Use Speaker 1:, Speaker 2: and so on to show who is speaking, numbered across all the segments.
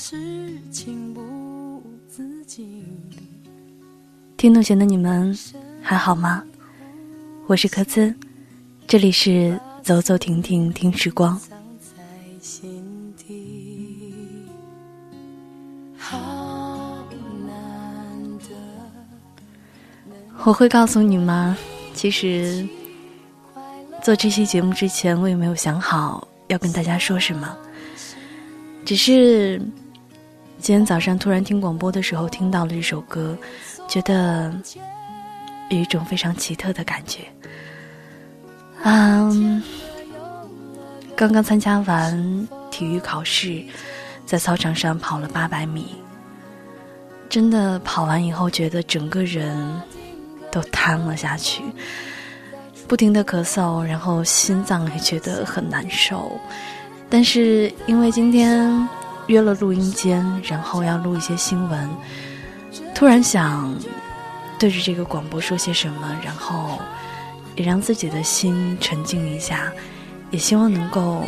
Speaker 1: 是情不自禁。
Speaker 2: 听懂弦的你们还好吗？我是柯兹，这里是走走停停听时光。我会告诉你吗？其实做这期节目之前，我也没有想好要跟大家说什么，只是今天早上突然听广播的时候听到了这首歌，觉得有一种非常奇特的感觉。嗯，刚刚参加完体育考试，在操场上跑了八百米，真的跑完以后觉得整个人。都瘫了下去，不停的咳嗽，然后心脏也觉得很难受。但是因为今天约了录音间，然后要录一些新闻，突然想对着这个广播说些什么，然后也让自己的心沉静一下，也希望能够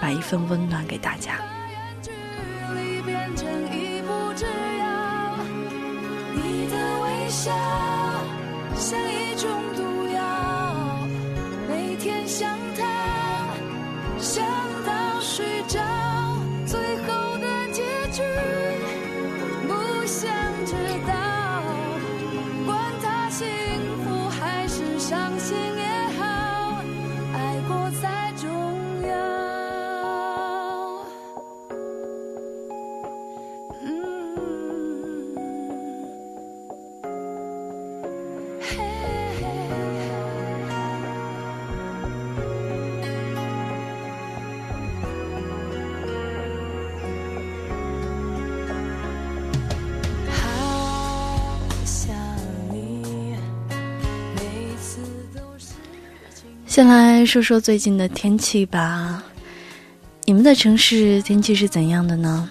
Speaker 2: 把一份温暖给大家。像一种毒药，每天想他，想到睡着，先来说说最近的天气吧。你们的城市天气是怎样的呢？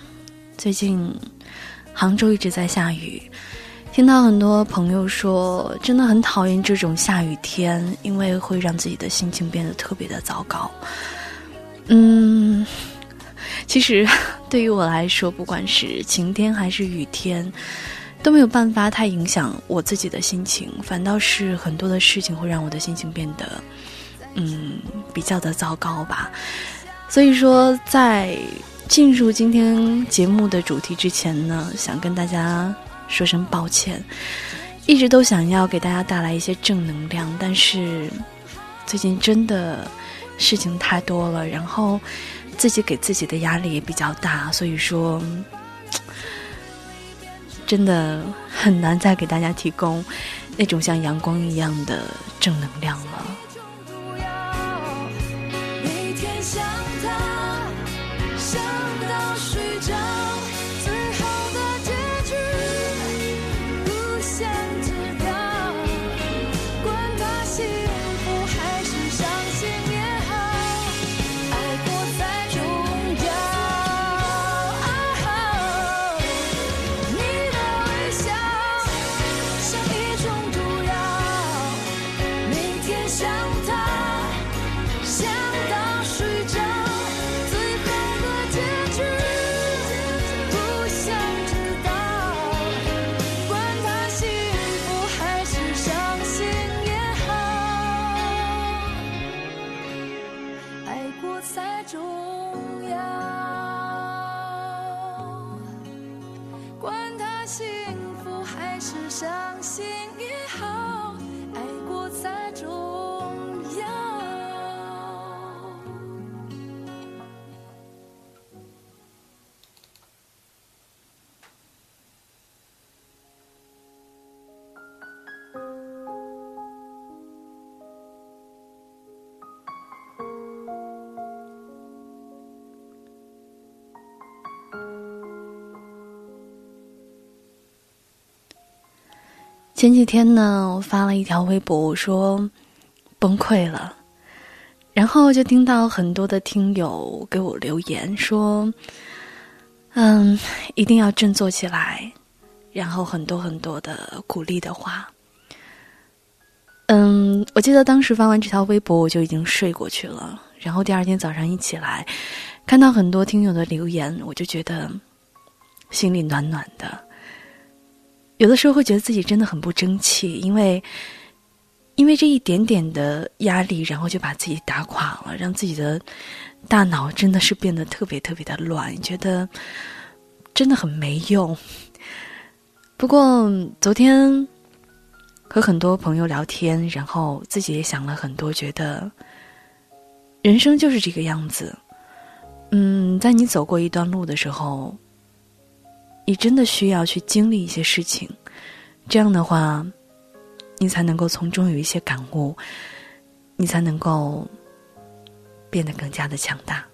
Speaker 2: 最近杭州一直在下雨，听到很多朋友说，真的很讨厌这种下雨天，因为会让自己的心情变得特别的糟糕。嗯，其实 对于我来说，不管是晴天还是雨天，都没有办法太影响我自己的心情，反倒是很多的事情会让我的心情变得。嗯，比较的糟糕吧。所以说，在进入今天节目的主题之前呢，想跟大家说声抱歉。一直都想要给大家带来一些正能量，但是最近真的事情太多了，然后自己给自己的压力也比较大，所以说真的很难再给大家提供那种像阳光一样的正能量了。前几天呢，我发了一条微博，我说崩溃了，然后就听到很多的听友给我留言说，嗯，一定要振作起来，然后很多很多的鼓励的话。嗯，我记得当时发完这条微博，我就已经睡过去了，然后第二天早上一起来，看到很多听友的留言，我就觉得心里暖暖的。有的时候会觉得自己真的很不争气，因为因为这一点点的压力，然后就把自己打垮了，让自己的大脑真的是变得特别特别的乱，觉得真的很没用。不过昨天和很多朋友聊天，然后自己也想了很多，觉得人生就是这个样子。嗯，在你走过一段路的时候。你真的需要去经历一些事情，这样的话，你才能够从中有一些感悟，你才能够变得更加的强大。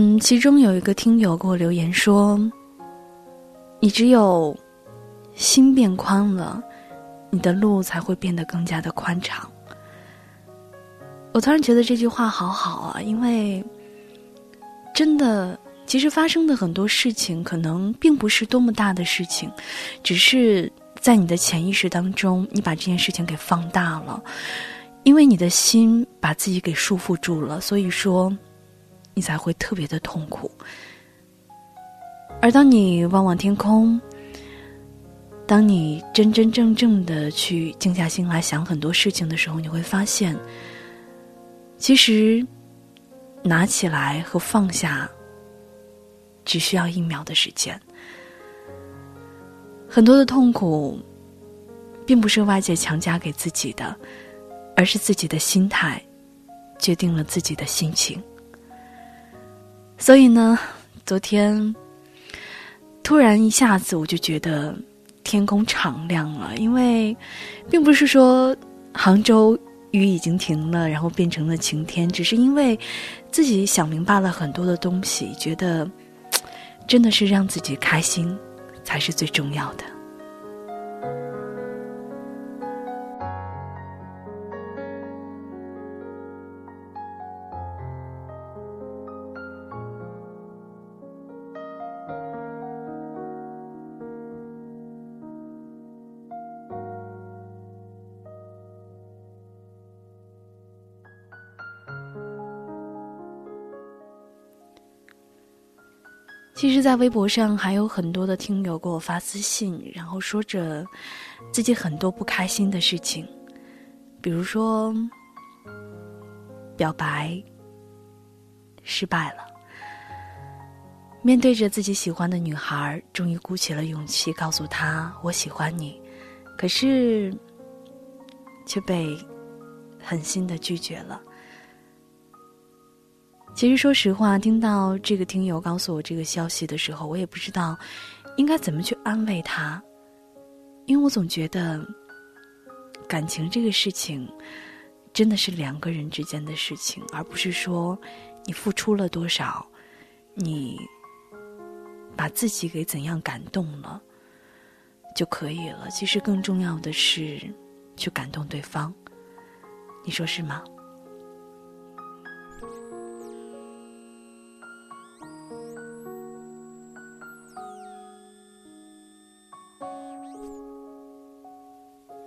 Speaker 2: 嗯，其中有一个听友给我留言说：“你只有心变宽了，你的路才会变得更加的宽敞。”我突然觉得这句话好好啊，因为真的，其实发生的很多事情可能并不是多么大的事情，只是在你的潜意识当中，你把这件事情给放大了，因为你的心把自己给束缚住了，所以说。你才会特别的痛苦，而当你望望天空，当你真真正正的去静下心来想很多事情的时候，你会发现，其实拿起来和放下只需要一秒的时间。很多的痛苦，并不是外界强加给自己的，而是自己的心态决定了自己的心情。所以呢，昨天突然一下子我就觉得天空敞亮了，因为并不是说杭州雨已经停了，然后变成了晴天，只是因为自己想明白了很多的东西，觉得真的是让自己开心才是最重要的。其实，在微博上还有很多的听友给我发私信，然后说着自己很多不开心的事情，比如说表白失败了，面对着自己喜欢的女孩，终于鼓起了勇气告诉她我喜欢你，可是却被狠心的拒绝了。其实，说实话，听到这个听友告诉我这个消息的时候，我也不知道应该怎么去安慰他，因为我总觉得感情这个事情真的是两个人之间的事情，而不是说你付出了多少，你把自己给怎样感动了就可以了。其实，更重要的是去感动对方，你说是吗？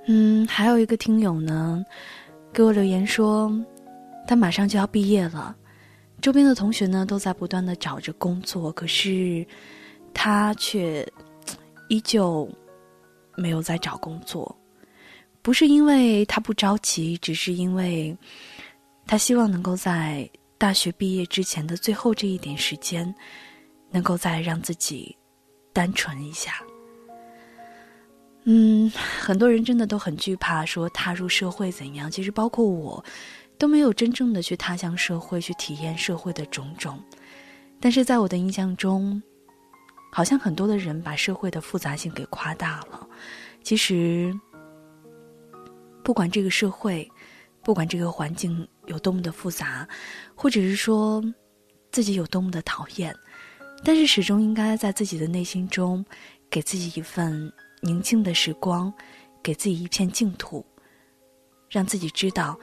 Speaker 2: 嗯，还有一个听友呢，给我留言说，他马上就要毕业了，周边的同学呢都在不断的找着工作，可是他却依旧没有在找工作。不是因为他不着急，只是因为他希望能够在大学毕业之前的最后这一点时间，能够再让自己单纯一下。嗯，很多人真的都很惧怕说踏入社会怎样。其实包括我，都没有真正的去踏向社会，去体验社会的种种。但是在我的印象中，好像很多的人把社会的复杂性给夸大了。其实，不管这个社会，不管这个环境有多么的复杂，或者是说自己有多么的讨厌，但是始终应该在自己的内心中，给自己一份。宁静的时光，给自己一片净土，让自己知道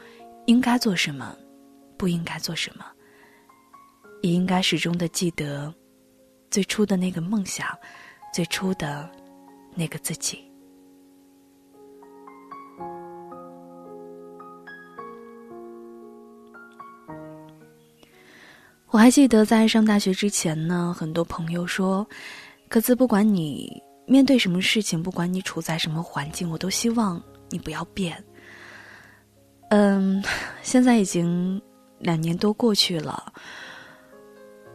Speaker 2: 应该做什么，不应该做什么，也应该始终的记得最初的那个梦想，最初的那个自己。我还记得在上大学之前呢，很多朋友说：“可自不管你面对什么事情，不管你处在什么环境，我都希望你不要变。”嗯，现在已经两年多过去了，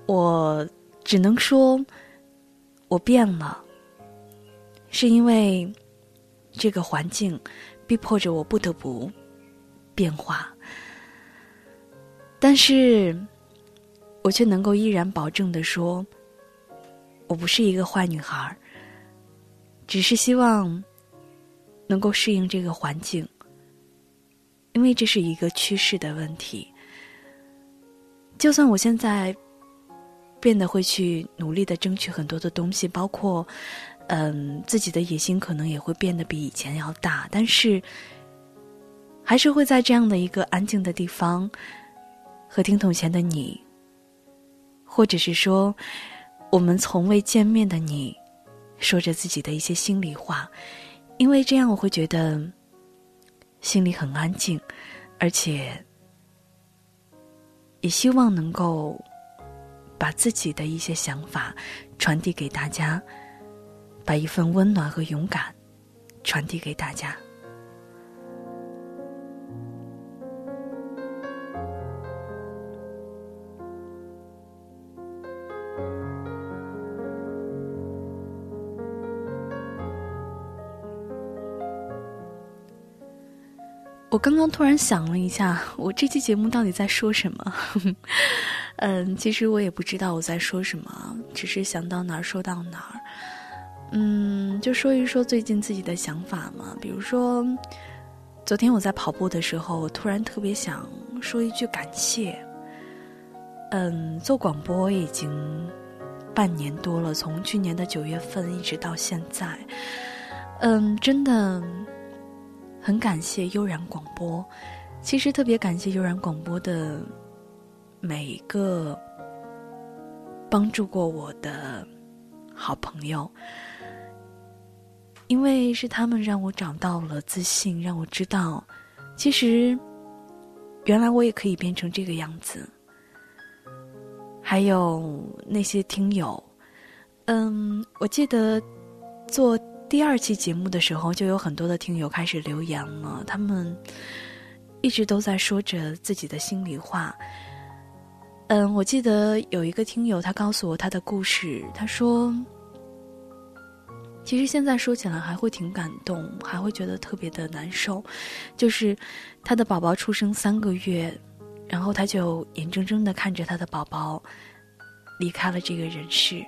Speaker 2: 我只能说，我变了，是因为这个环境逼迫着我不得不变化，但是。我却能够依然保证的说，我不是一个坏女孩只是希望能够适应这个环境，因为这是一个趋势的问题。就算我现在变得会去努力的争取很多的东西，包括嗯自己的野心可能也会变得比以前要大，但是还是会在这样的一个安静的地方和听筒前的你。或者是说，我们从未见面的你，说着自己的一些心里话，因为这样我会觉得心里很安静，而且也希望能够把自己的一些想法传递给大家，把一份温暖和勇敢传递给大家。我刚刚突然想了一下，我这期节目到底在说什么？嗯，其实我也不知道我在说什么，只是想到哪儿说到哪儿。嗯，就说一说最近自己的想法嘛。比如说，昨天我在跑步的时候，我突然特别想说一句感谢。嗯，做广播已经半年多了，从去年的九月份一直到现在。嗯，真的。很感谢悠然广播，其实特别感谢悠然广播的每一个帮助过我的好朋友，因为是他们让我找到了自信，让我知道，其实原来我也可以变成这个样子。还有那些听友，嗯，我记得做。第二期节目的时候，就有很多的听友开始留言了。他们一直都在说着自己的心里话。嗯，我记得有一个听友，他告诉我他的故事。他说：“其实现在说起来还会挺感动，还会觉得特别的难受。就是他的宝宝出生三个月，然后他就眼睁睁的看着他的宝宝离开了这个人世。”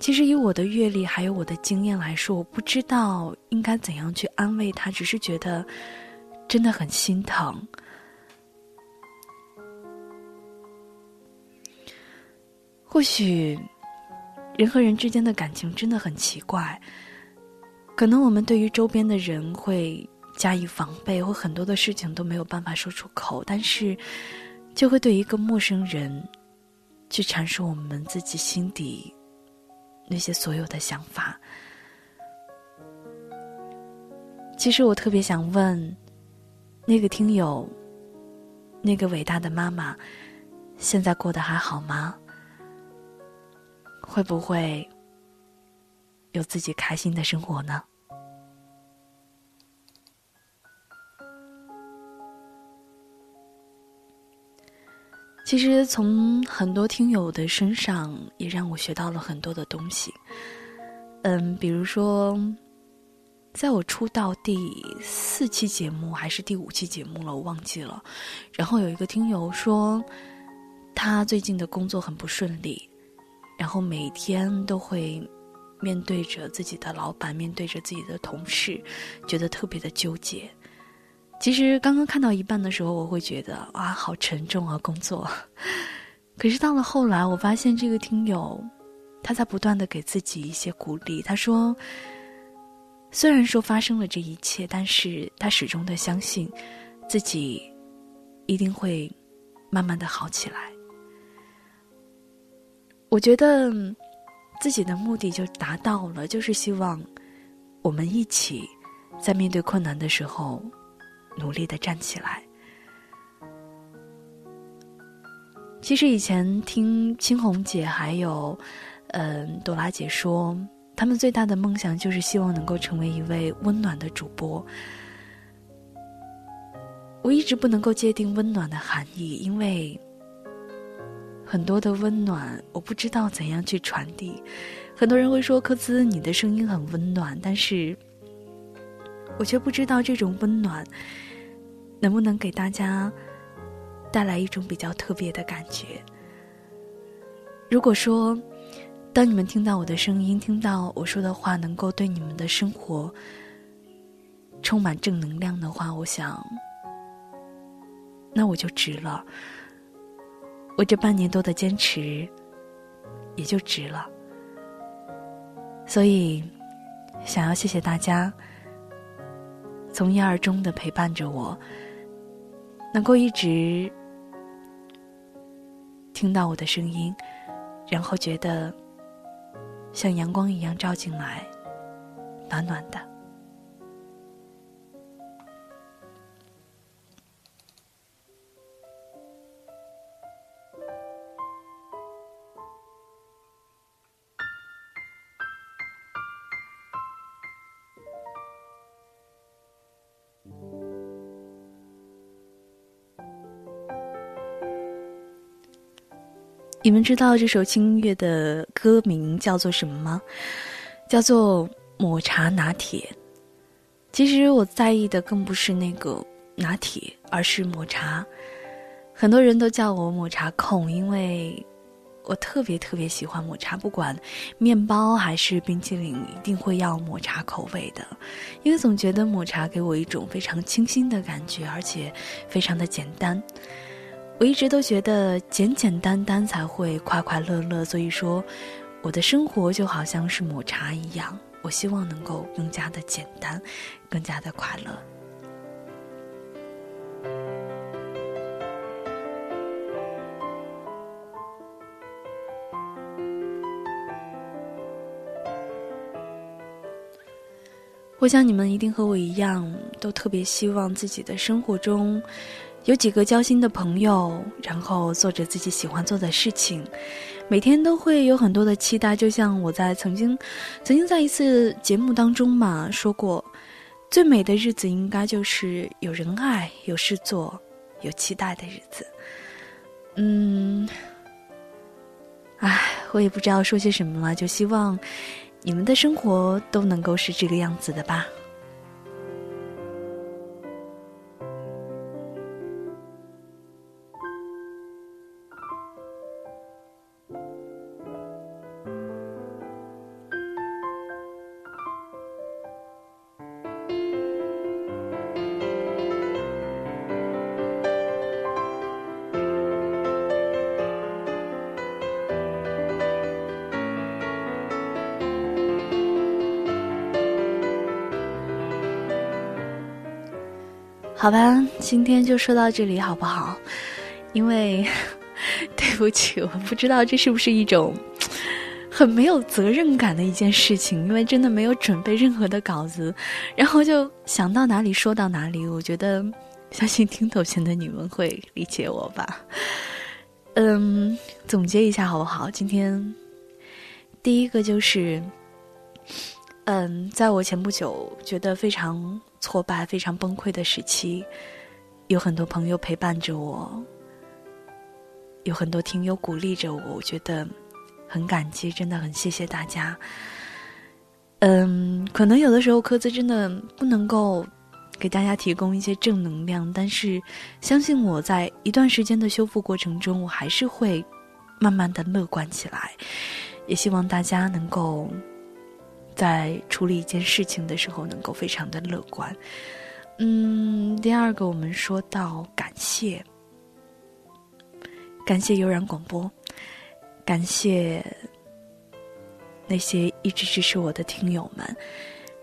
Speaker 2: 其实以我的阅历还有我的经验来说，我不知道应该怎样去安慰他，只是觉得真的很心疼。或许人和人之间的感情真的很奇怪，可能我们对于周边的人会加以防备，或很多的事情都没有办法说出口，但是就会对一个陌生人去阐述我们自己心底。那些所有的想法，其实我特别想问，那个听友，那个伟大的妈妈，现在过得还好吗？会不会有自己开心的生活呢？其实从很多听友的身上，也让我学到了很多的东西。嗯，比如说，在我出道第四期节目还是第五期节目了，我忘记了。然后有一个听友说，他最近的工作很不顺利，然后每天都会面对着自己的老板，面对着自己的同事，觉得特别的纠结。其实刚刚看到一半的时候，我会觉得啊，好沉重啊，工作。可是到了后来，我发现这个听友，他在不断的给自己一些鼓励。他说：“虽然说发生了这一切，但是他始终的相信，自己一定会慢慢的好起来。我觉得自己的目的就达到了，就是希望我们一起在面对困难的时候努力的站起来。其实以前听青红姐还有嗯朵拉姐说。他们最大的梦想就是希望能够成为一位温暖的主播。我一直不能够界定温暖的含义，因为很多的温暖我不知道怎样去传递。很多人会说：“科兹，你的声音很温暖。”但是，我却不知道这种温暖能不能给大家带来一种比较特别的感觉。如果说，当你们听到我的声音，听到我说的话，能够对你们的生活充满正能量的话，我想，那我就值了。我这半年多的坚持，也就值了。所以，想要谢谢大家，从一而终的陪伴着我，能够一直听到我的声音，然后觉得。像阳光一样照进来，暖暖的。你们知道这首轻音乐的歌名叫做什么吗？叫做抹茶拿铁。其实我在意的更不是那个拿铁，而是抹茶。很多人都叫我抹茶控，因为我特别特别喜欢抹茶，不管面包还是冰淇淋，一定会要抹茶口味的。因为总觉得抹茶给我一种非常清新的感觉，而且非常的简单。我一直都觉得简简单单才会快快乐乐，所以说，我的生活就好像是抹茶一样。我希望能够更加的简单，更加的快乐。我想你们一定和我一样，都特别希望自己的生活中。有几个交心的朋友，然后做着自己喜欢做的事情，每天都会有很多的期待。就像我在曾经，曾经在一次节目当中嘛说过，最美的日子应该就是有人爱、有事做、有期待的日子。嗯，唉，我也不知道说些什么了，就希望你们的生活都能够是这个样子的吧。好吧，今天就说到这里好不好？因为 对不起，我不知道这是不是一种很没有责任感的一件事情，因为真的没有准备任何的稿子，然后就想到哪里说到哪里。我觉得，相信听头前的你们会理解我吧。嗯，总结一下好不好？今天第一个就是，嗯，在我前不久觉得非常。挫败非常崩溃的时期，有很多朋友陪伴着我，有很多听友鼓励着我，我觉得很感激，真的很谢谢大家。嗯，可能有的时候科子真的不能够给大家提供一些正能量，但是相信我在一段时间的修复过程中，我还是会慢慢的乐观起来，也希望大家能够。在处理一件事情的时候，能够非常的乐观。嗯，第二个，我们说到感谢，感谢悠然广播，感谢那些一直支持我的听友们，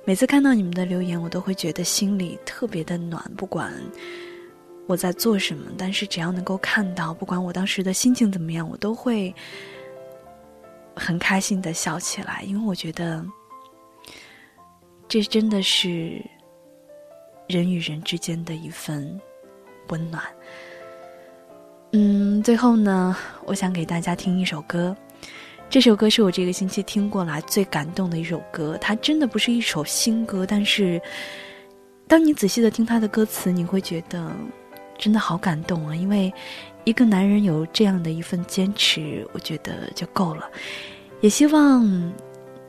Speaker 2: 每次看到你们的留言，我都会觉得心里特别的暖。不管我在做什么，但是只要能够看到，不管我当时的心情怎么样，我都会很开心的笑起来，因为我觉得这真的是人与人之间的一份温暖。嗯，最后呢，我想给大家听一首歌。这首歌是我这个星期听过来最感动的一首歌，它真的不是一首新歌，但是，当你仔细的听它的歌词，你会觉得真的好感动啊！因为一个男人有这样的一份坚持，我觉得就够了。也希望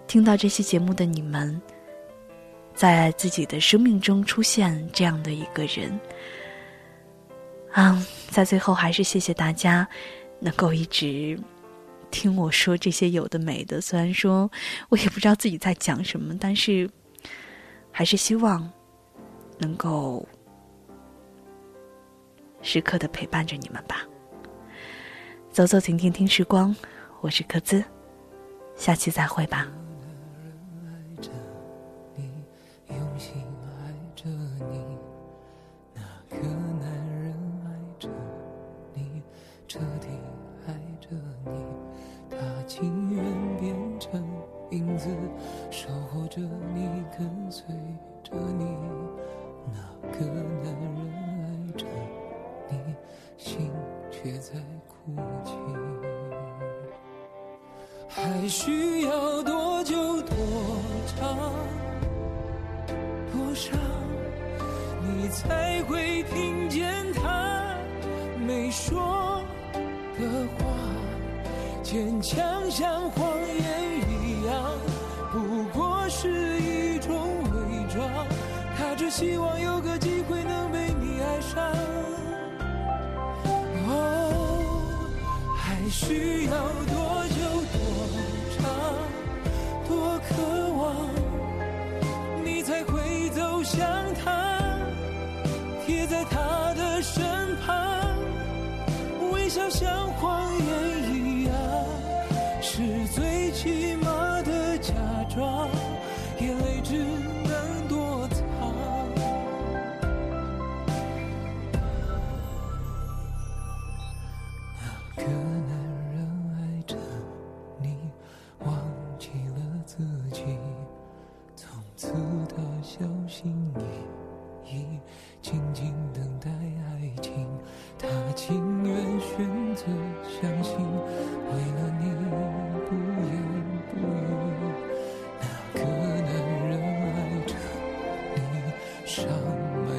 Speaker 2: 听到这期节目的你们，在自己的生命中出现这样的一个人。啊，在最后还是谢谢大家能够一直。听我说这些有的没的，虽然说我也不知道自己在讲什么，但是还是希望能够时刻的陪伴着你们吧。走走停停听时光，我是柯兹，下期再会吧。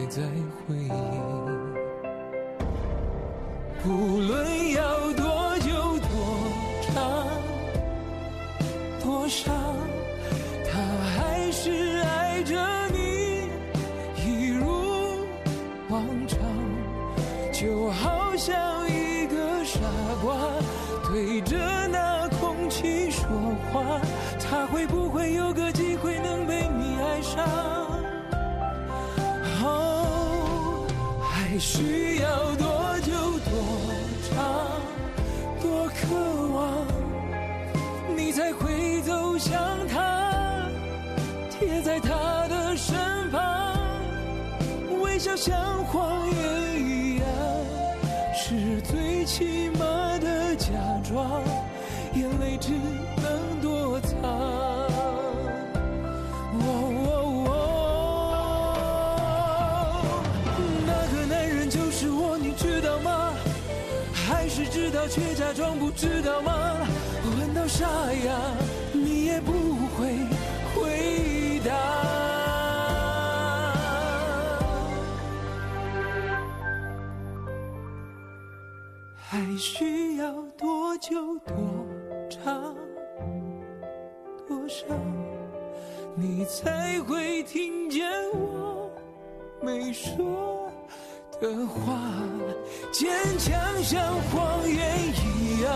Speaker 3: 在回忆。不论要多久多长多伤，他还是爱着你，一如往常，就好像一个傻瓜对着那。空气说话，他会不会有个机会能被你爱上？需要多久多长多渴望，你才会走向他，贴在他的身旁，微笑像谎言一样，是最起码的假装。眼泪只能躲藏。道却假装不知道吗？问到沙哑，你也不会回答。还需要多久多？长多少，你才会听见我没说的话？坚强像谎言一样，